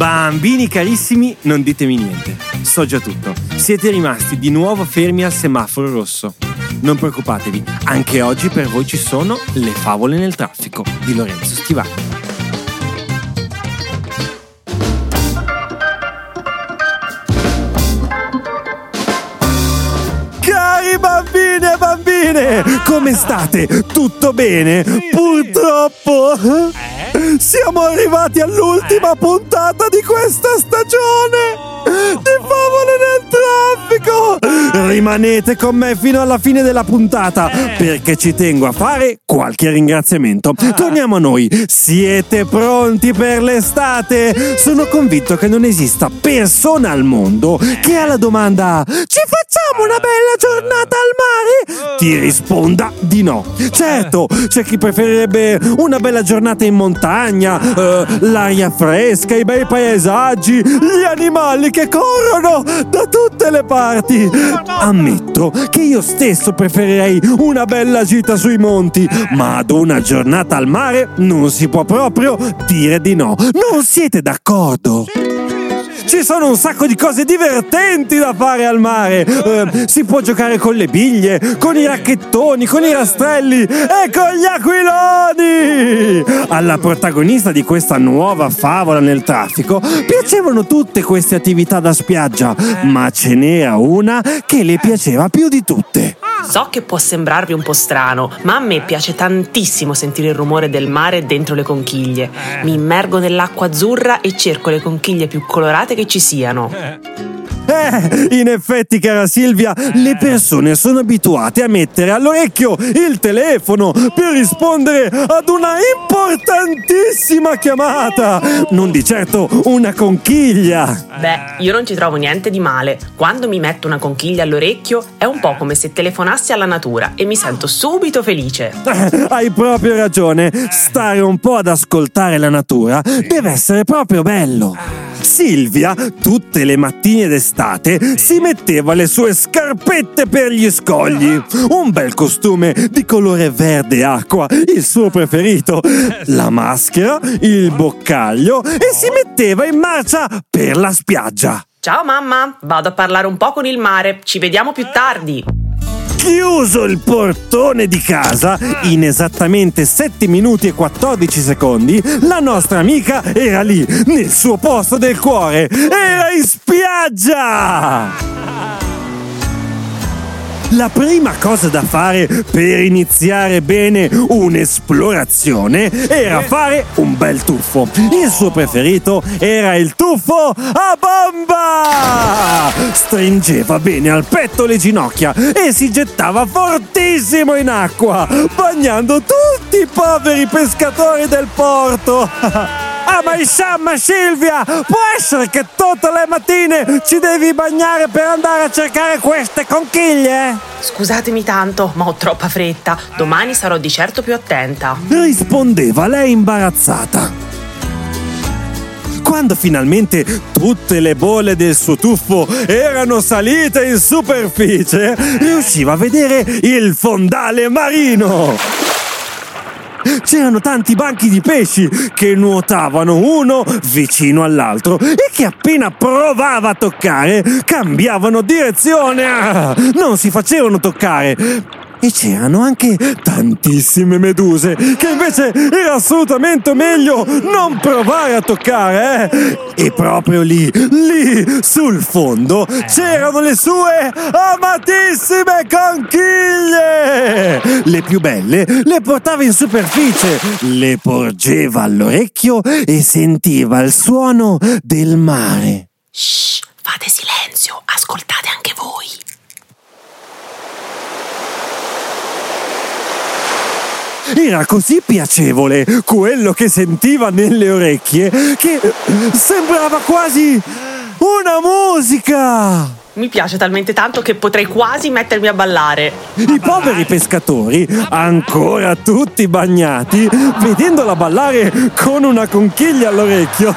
Bambini carissimi, non ditemi niente. So già tutto. Siete rimasti di nuovo fermi al semaforo rosso. Non preoccupatevi, anche oggi per voi ci sono le favole nel traffico di Lorenzo Stivali. Cari bambini e bambine, come state? Tutto bene? Purtroppo siamo arrivati all'ultima puntata di questa stagione di favole nel traffico. Rimanete con me fino alla fine della puntata perché ci tengo a fare qualche ringraziamento. Torniamo a noi. Siete pronti per l'estate? Sono convinto che non esista persona al mondo che alla domanda ci facciamo una bella giornata al mare? Ti risponda di no. Certo, c'è chi preferirebbe una bella giornata in montagna, eh, l'aria fresca, i bei paesaggi, gli animali che corrono da tutte le parti. Ammetto che io stesso preferirei una bella gita sui monti, ma ad una giornata al mare non si può proprio dire di no. Non siete d'accordo? Ci sono un sacco di cose divertenti da fare al mare. Eh, si può giocare con le biglie, con i racchettoni, con i rastrelli e con gli aquiloni. Alla protagonista di questa nuova favola nel traffico piacevano tutte queste attività da spiaggia, ma ce n'era una che le piaceva più di tutte. So che può sembrarvi un po' strano, ma a me piace tantissimo sentire il rumore del mare dentro le conchiglie. Mi immergo nell'acqua azzurra e cerco le conchiglie più colorate che ci siano. Eh, in effetti, cara Silvia, le persone sono abituate a mettere all'orecchio il telefono per rispondere ad una importantissima chiamata. Non di certo una conchiglia. Beh, io non ci trovo niente di male. Quando mi metto una conchiglia all'orecchio è un po' come se telefonassi alla natura e mi sento subito felice. Eh, Hai proprio ragione. Stare un po' ad ascoltare la natura deve essere proprio bello. Silvia, tutte le mattine d'estate, si metteva le sue scarpette per gli scogli. Un bel costume di colore verde acqua, il suo preferito. La maschera, il boccaglio e si metteva in marcia per la spiaggia. Ciao mamma, vado a parlare un po' con il mare. Ci vediamo più tardi. Chiuso il portone di casa, in esattamente 7 minuti e 14 secondi, la nostra amica era lì, nel suo posto del cuore. Era in spiaggia! La prima cosa da fare per iniziare bene un'esplorazione era fare un bel tuffo. Il suo preferito era il tuffo a bomba! Stringeva bene al petto le ginocchia e si gettava fortissimo in acqua, bagnando tutti i poveri pescatori del porto. Ah, ma insomma, Silvia, può essere che tutte le mattine ci devi bagnare per andare a cercare queste conchiglie? Scusatemi tanto, ma ho troppa fretta. Domani sarò di certo più attenta. Rispondeva lei imbarazzata. Quando finalmente tutte le bolle del suo tuffo erano salite in superficie, riusciva a vedere il fondale marino. C'erano tanti banchi di pesci che nuotavano uno vicino all'altro e che appena provava a toccare cambiavano direzione. Ah, non si facevano toccare. E c'erano anche tantissime meduse che invece era assolutamente meglio non provare a toccare, eh? E proprio lì, lì sul fondo c'erano le sue amatissime conchiglie! Le più belle le portava in superficie, le porgeva all'orecchio e sentiva il suono del mare. Shh, fate silenzio, ascoltate anche voi. Era così piacevole quello che sentiva nelle orecchie che eh, sembrava quasi una musica. Mi piace talmente tanto che potrei quasi mettermi a ballare. I poveri pescatori, ancora tutti bagnati, vedendola ballare con una conchiglia all'orecchio,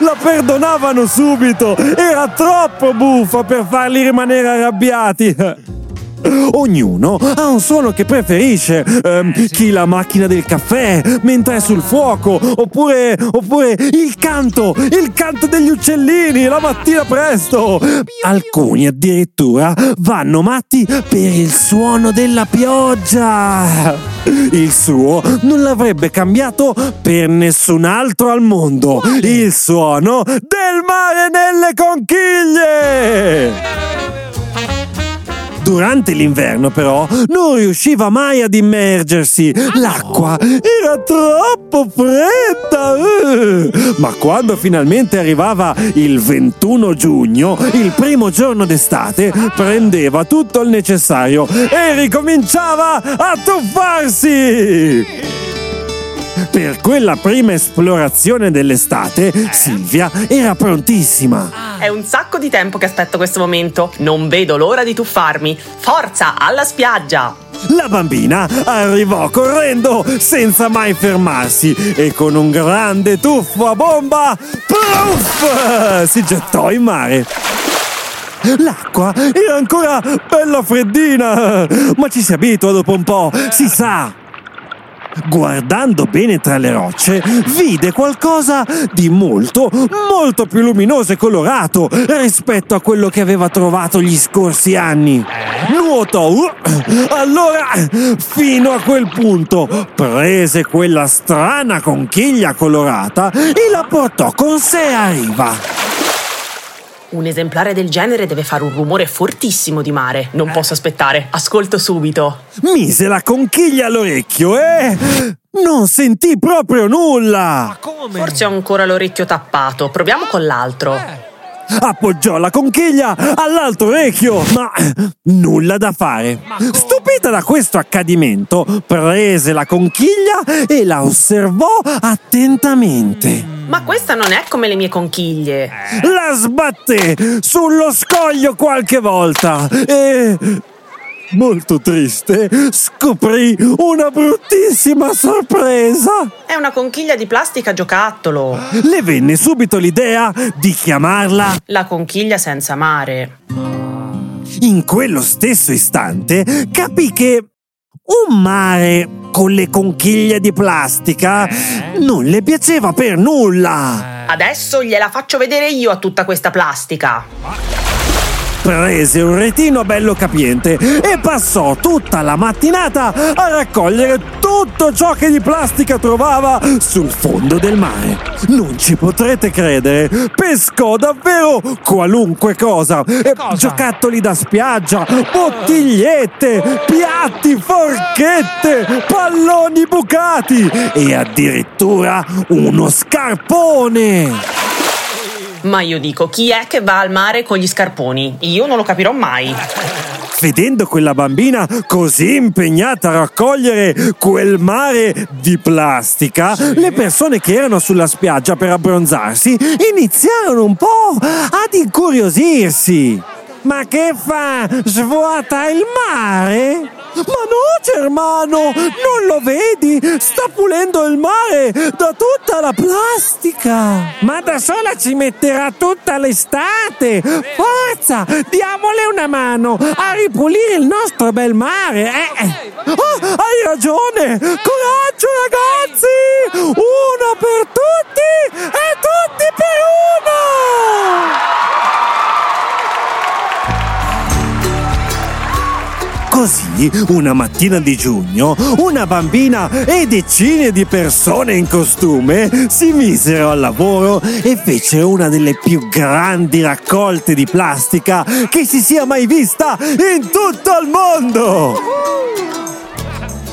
la perdonavano subito. Era troppo buffa per farli rimanere arrabbiati. Ognuno ha un suono che preferisce, ehm, Eh, sì. chi la macchina del caffè mentre è sul fuoco, oppure, oppure il canto, il canto degli uccellini la mattina presto. Alcuni addirittura vanno matti per il suono della pioggia. Il suo non l'avrebbe cambiato per nessun altro al mondo. Il suono del mare nelle conchiglie. Durante l'inverno, però, non riusciva mai ad immergersi. L'acqua era troppo fredda. eh. Ma quando finalmente arrivava il 21 giugno, il primo giorno d'estate, prendeva tutto il necessario e ricominciava a tuffarsi. Per quella prima esplorazione dell'estate, Silvia era prontissima. È un sacco di tempo che aspetto questo momento. Non vedo l'ora di tuffarmi. Forza, alla spiaggia! La bambina arrivò correndo senza mai fermarsi e con un grande tuffo a bomba, puff, si gettò in mare. L'acqua era ancora bella freddina, ma ci si abitua dopo un po', si sa. Guardando bene tra le rocce, vide qualcosa di molto, molto più luminoso e colorato rispetto a quello che aveva trovato gli scorsi anni. Nuotò allora fino a quel punto, prese quella strana conchiglia colorata e la portò con sé a riva. Un esemplare del genere deve fare un rumore fortissimo di mare. Non posso aspettare. Ascolto subito. Mise la conchiglia all'orecchio e non sentì proprio nulla. Come? Forse ho ancora l'orecchio tappato. Proviamo con l'altro. Appoggiò la conchiglia all'altro orecchio, ma nulla da fare. Stupita da questo accadimento, prese la conchiglia e la osservò attentamente. Ma questa non è come le mie conchiglie. La sbatté sullo scoglio qualche volta e... Molto triste, scoprì una bruttissima sorpresa. È una conchiglia di plastica giocattolo. Le venne subito l'idea di chiamarla La conchiglia senza mare. In quello stesso istante capì che un mare con le conchiglie di plastica non le piaceva per nulla. Adesso gliela faccio vedere io a tutta questa plastica. Prese un retino bello capiente e passò tutta la mattinata a raccogliere tutto ciò che di plastica trovava sul fondo del mare. Non ci potrete credere, pescò davvero qualunque cosa. Cosa? Giocattoli da spiaggia, bottigliette, piatti, forchette, palloni bucati e addirittura uno scarpone. Ma io dico, chi è che va al mare con gli scarponi? Io non lo capirò mai. Vedendo quella bambina così impegnata a raccogliere quel mare di plastica, le persone che erano sulla spiaggia per abbronzarsi iniziarono un po' ad incuriosirsi. Ma che fa? Svuota il mare? Ma no, Germano, non lo vedi? Sta pulendo il mare da tutta la plastica. Ma da sola ci metterà tutta l'estate. Forza, diamole una mano a ripulire il nostro bel mare. Eh? Oh, hai ragione. Coraggio, ragazzi. Così, una mattina di giugno, una bambina e decine di persone in costume si misero al lavoro e fecero una delle più grandi raccolte di plastica che si sia mai vista in tutto il mondo!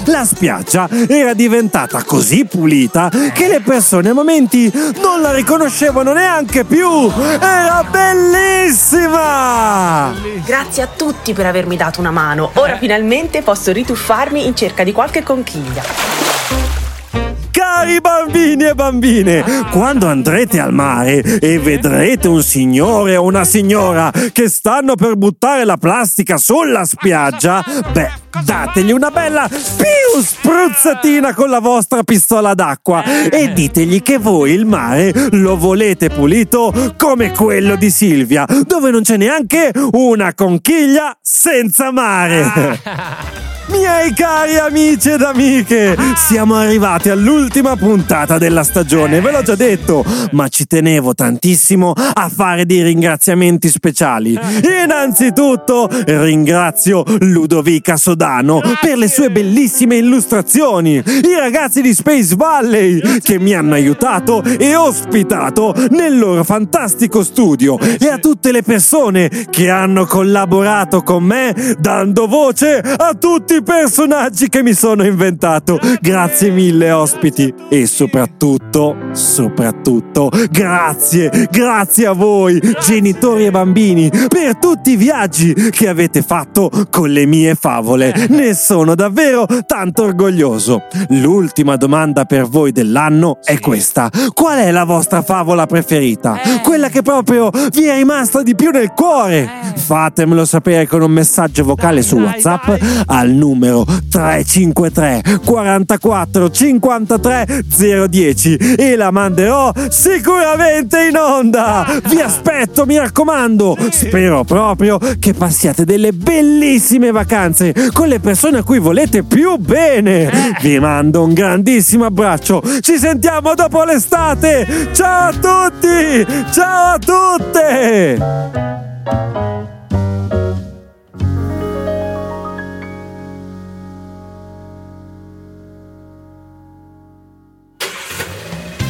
La spiaggia era diventata così pulita che le persone a momenti non la riconoscevano neanche più! Era bellissima! Grazie a tutti per avermi dato una mano. Ora finalmente posso rituffarmi in cerca di qualche conchiglia. Cari bambini e bambine, quando andrete al mare e vedrete un signore o una signora che stanno per buttare la plastica sulla spiaggia, beh, dategli una bella più spruzzatina con la vostra pistola d'acqua e ditegli che voi il mare lo volete pulito come quello di Silvia, dove non c'è neanche una conchiglia senza mare. Miei cari amici ed amiche, siamo arrivati all'ultima puntata della stagione, ve l'ho già detto, ma ci tenevo tantissimo a fare dei ringraziamenti speciali. Innanzitutto ringrazio Ludovica Sodano per le sue bellissime illustrazioni, i ragazzi di Space Valley che mi hanno aiutato e ospitato nel loro fantastico studio e a tutte le persone che hanno collaborato con me dando voce a tutti i personaggi che mi sono inventato. Grazie mille ospiti e soprattutto, soprattutto, grazie, grazie a voi, genitori e bambini, per tutti i viaggi che avete fatto con le mie favole. Ne sono davvero tanto orgoglioso. L'ultima domanda per voi dell'anno è questa. Qual è la vostra favola preferita? Quella che proprio vi è rimasta di più nel cuore? Fatemelo sapere con un messaggio vocale su WhatsApp al numero 353 44 53 010 e la manderò sicuramente in onda. Vi aspetto, mi raccomando. Spero proprio che passiate delle bellissime vacanze con le persone a cui volete più bene. Vi mando un grandissimo abbraccio. Ci sentiamo dopo l'estate. Ciao a tutti! Ciao a tutte!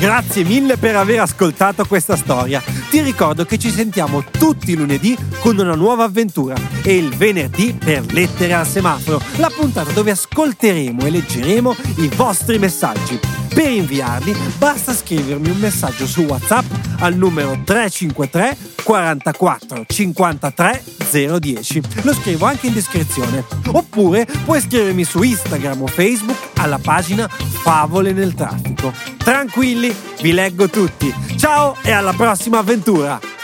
Grazie mille per aver ascoltato questa storia. Ti ricordo che ci sentiamo tutti i lunedì con una nuova avventura e il venerdì per Lettere al semaforo, la puntata dove ascolteremo e leggeremo i vostri messaggi. Per inviarli basta scrivermi un messaggio su WhatsApp al numero 353 44 53 010. Lo scrivo anche in descrizione. Oppure puoi scrivermi su Instagram o Facebook alla pagina Favole nel traffico. Tranquilli, vi leggo tutti. Ciao e alla prossima avventura!